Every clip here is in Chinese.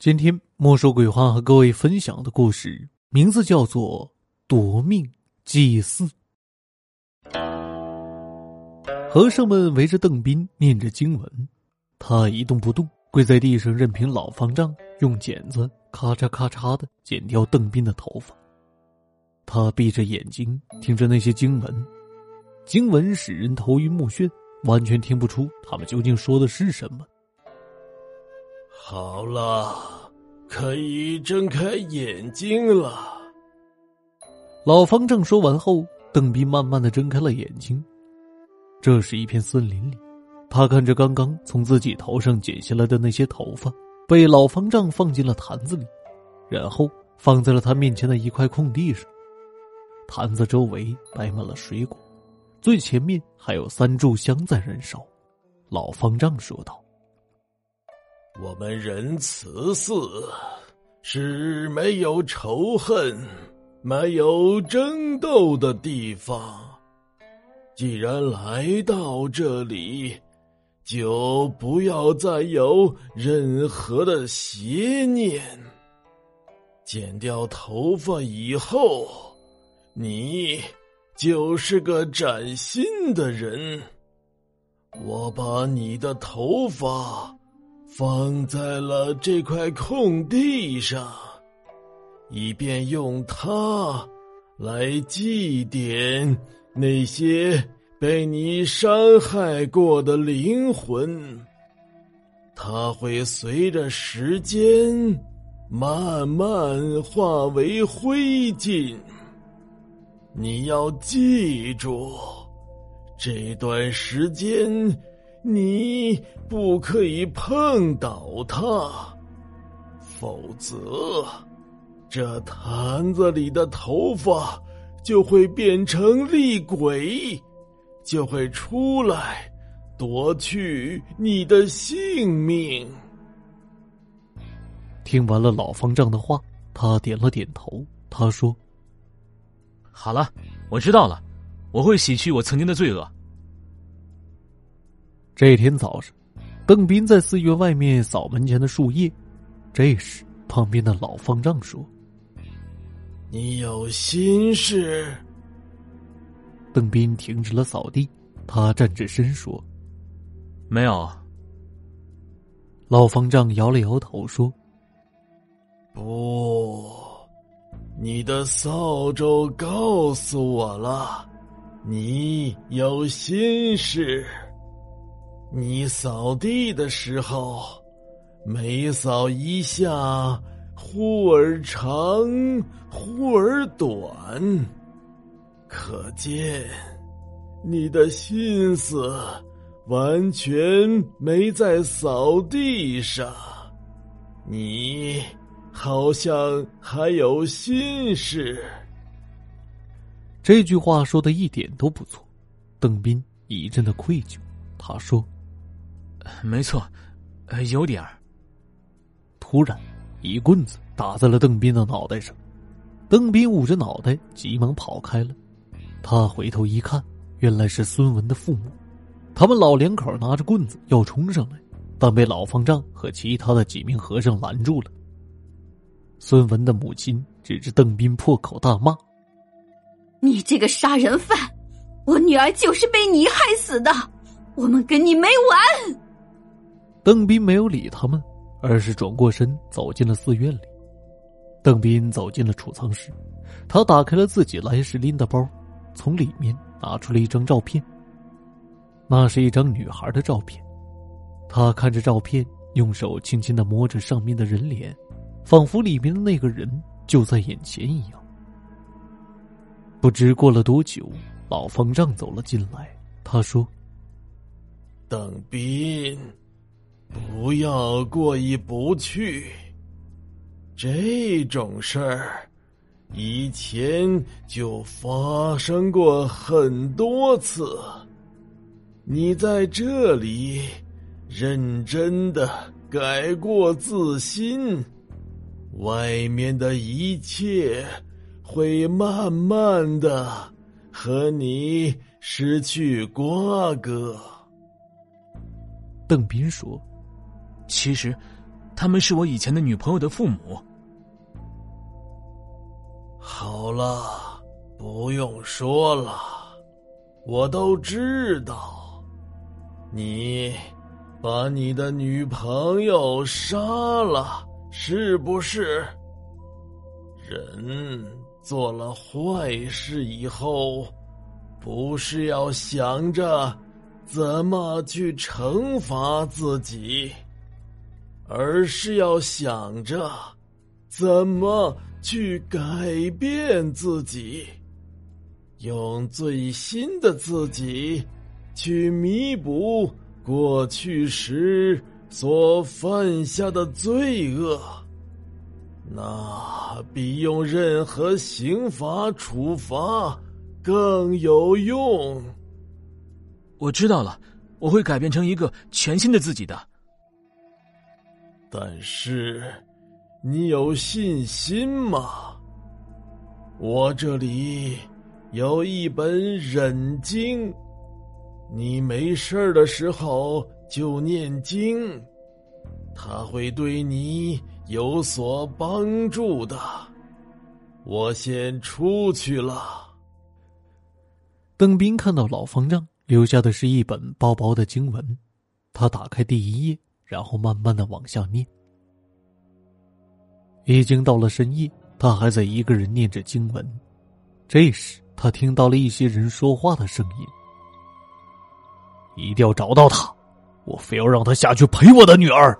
今天莫说鬼话和各位分享的故事名字叫做《夺命祭祀》。和尚们围着邓斌念着经文，他一动不动，跪在地上，任凭老方丈用剪子咔嚓咔嚓的剪掉邓斌的头发。他闭着眼睛听着那些经文，经文使人头晕目眩，完全听不出他们究竟说的是什么。好了，可以睁开眼睛了。老方正说完后，邓斌慢慢的睁开了眼睛。这是一片森林里，他看着刚刚从自己头上剪下来的那些头发，被老方丈放进了坛子里，然后放在了他面前的一块空地上。坛子周围摆满了水果，最前面还有三炷香在燃烧。老方丈说道：“我们仁慈寺是没有仇恨、没有争斗的地方。”既然来到这里，就不要再有任何的邪念。剪掉头发以后，你就是个崭新的人。我把你的头发放在了这块空地上，以便用它来祭奠。那些被你伤害过的灵魂，它会随着时间慢慢化为灰烬。你要记住，这段时间你不可以碰倒它，否则这坛子里的头发。就会变成厉鬼，就会出来夺去你的性命。听完了老方丈的话，他点了点头。他说：“好了，我知道了，我会洗去我曾经的罪恶。”这天早上，邓斌在寺院外面扫门前的树叶。这时，旁边的老方丈说。你有心事。邓斌停止了扫地，他站直身说：“没有。”老方丈摇了摇头说：“不，你的扫帚告诉我了，你有心事。你扫地的时候，每扫一下。”忽而长，忽而短，可见你的心思完全没在扫地上。你好像还有心事。这句话说的一点都不错。邓斌一阵的愧疚，他说：“没错，有点儿。”突然。一棍子打在了邓斌的脑袋上，邓斌捂着脑袋，急忙跑开了。他回头一看，原来是孙文的父母。他们老两口拿着棍子要冲上来，但被老方丈和其他的几名和尚拦住了。孙文的母亲指着邓斌，破口大骂：“你这个杀人犯！我女儿就是被你害死的！我们跟你没完！”邓斌没有理他们。而是转过身走进了寺院里。邓斌走进了储藏室，他打开了自己来时拎的包，从里面拿出了一张照片。那是一张女孩的照片，他看着照片，用手轻轻的摸着上面的人脸，仿佛里面的那个人就在眼前一样。不知过了多久，老方丈走了进来，他说：“邓斌。”不要过意不去。这种事儿以前就发生过很多次。你在这里认真的改过自新，外面的一切会慢慢的和你失去瓜葛。邓斌说。其实，他们是我以前的女朋友的父母。好了，不用说了，我都知道，你把你的女朋友杀了，是不是？人做了坏事以后，不是要想着怎么去惩罚自己，而是要想着怎么去改变自己，用最新的自己去弥补过去时所犯下的罪恶。那比用任何刑罚处罚更有用。我知道了，我会改变成一个全新的自己的。但是，你有信心吗？我这里有一本忍经，你没事的时候就念经，它会对你。有所帮助的，我先出去了。邓斌看到老方丈留下的是一本薄薄的经文，他打开第一页，然后慢慢的往下念。已经到了深夜，他还在一个人念着经文。这时，他听到了一些人说话的声音：“一定要找到他，我非要让他下去陪我的女儿。”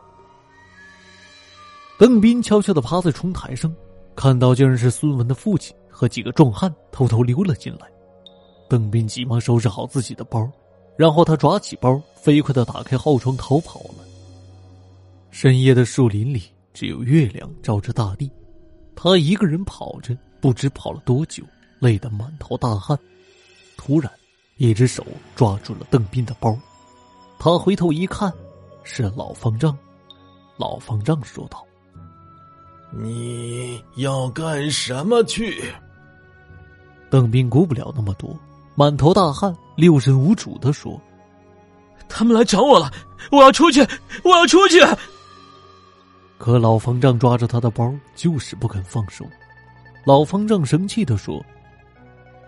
邓斌悄悄的趴在窗台上，看到竟然是孙文的父亲和几个壮汉偷偷溜了进来。邓斌急忙收拾好自己的包，然后他抓起包，飞快的打开后窗逃跑了。深夜的树林里只有月亮照着大地，他一个人跑着，不知跑了多久，累得满头大汗。突然，一只手抓住了邓斌的包，他回头一看，是老方丈。老方丈说道。你要干什么去？邓斌顾不了那么多，满头大汗、六神无主的说：“他们来找我了，我要出去，我要出去。”可老方丈抓着他的包，就是不肯放手。老方丈生气的说：“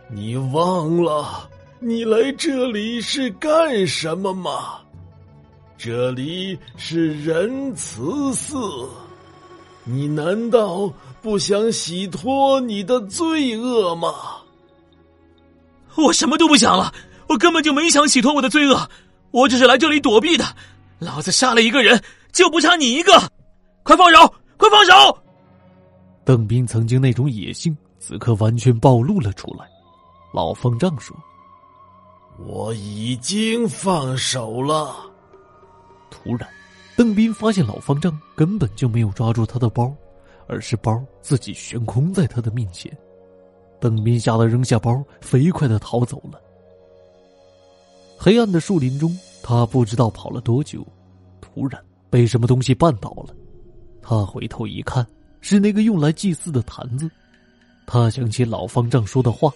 你忘了你来这里是干什么吗？这里是仁慈寺。”你难道不想洗脱你的罪恶吗？我什么都不想了，我根本就没想洗脱我的罪恶，我只是来这里躲避的。老子杀了一个人，就不差你一个，快放手，快放手！邓斌曾经那种野性，此刻完全暴露了出来。老方丈说：“我已经放手了。”突然。邓斌发现老方丈根本就没有抓住他的包，而是包自己悬空在他的面前。邓斌吓得扔下包，飞快的逃走了。黑暗的树林中，他不知道跑了多久，突然被什么东西绊倒了。他回头一看，是那个用来祭祀的坛子。他想起老方丈说的话：“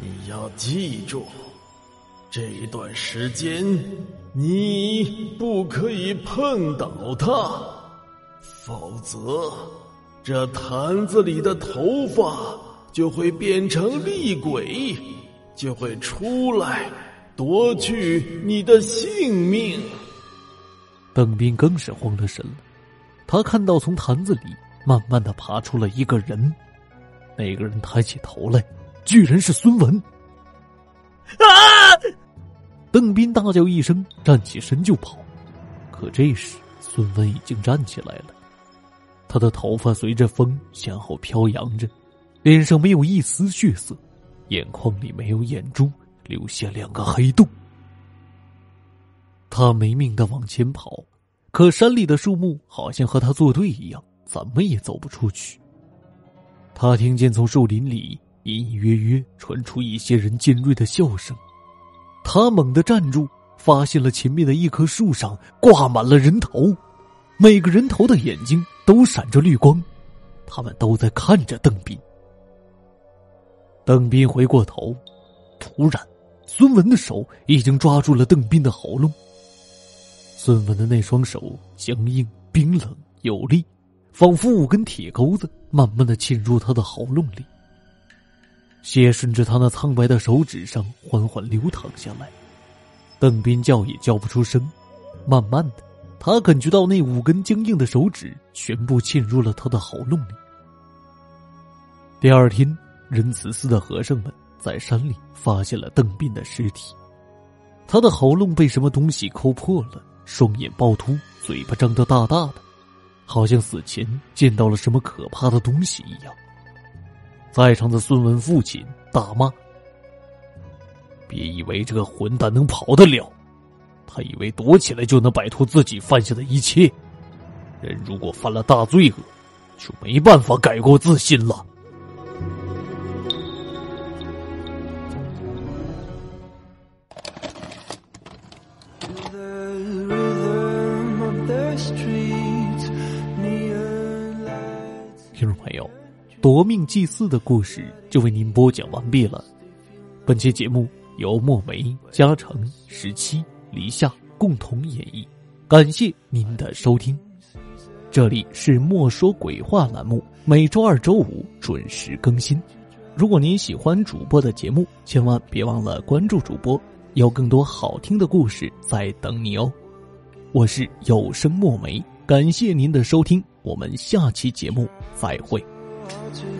你要记住。”这一段时间，你不可以碰倒它，否则这坛子里的头发就会变成厉鬼，就会出来夺去你的性命。邓斌更是慌了神了，他看到从坛子里慢慢的爬出了一个人，那个人抬起头来，居然是孙文。啊！邓斌大叫一声，站起身就跑。可这时，孙文已经站起来了，他的头发随着风向后飘扬着，脸上没有一丝血色，眼眶里没有眼珠，留下两个黑洞。他没命的往前跑，可山里的树木好像和他作对一样，怎么也走不出去。他听见从树林里隐隐约约传出一些人尖锐的笑声。他猛地站住，发现了前面的一棵树上挂满了人头，每个人头的眼睛都闪着绿光，他们都在看着邓斌。邓斌回过头，突然，孙文的手已经抓住了邓斌的喉咙。孙文的那双手僵硬冰冷有力，仿佛五根铁钩子慢慢的侵入他的喉咙里。血顺着他那苍白的手指上缓缓流淌下来，邓斌叫也叫不出声。慢慢的，他感觉到那五根僵硬的手指全部浸入了他的喉咙里。第二天，仁慈寺的和尚们在山里发现了邓斌的尸体，他的喉咙被什么东西抠破了，双眼暴突，嘴巴张得大大的，好像死前见到了什么可怕的东西一样。在场的孙文父亲大骂：“别以为这个混蛋能跑得了，他以为躲起来就能摆脱自己犯下的一切。人如果犯了大罪恶，就没办法改过自新了。”夺命祭祀的故事就为您播讲完毕了。本期节目由墨梅、嘉诚、十七、黎夏共同演绎，感谢您的收听。这里是莫说鬼话栏目，每周二、周五准时更新。如果您喜欢主播的节目，千万别忘了关注主播，有更多好听的故事在等你哦。我是有声墨梅，感谢您的收听，我们下期节目再会。all to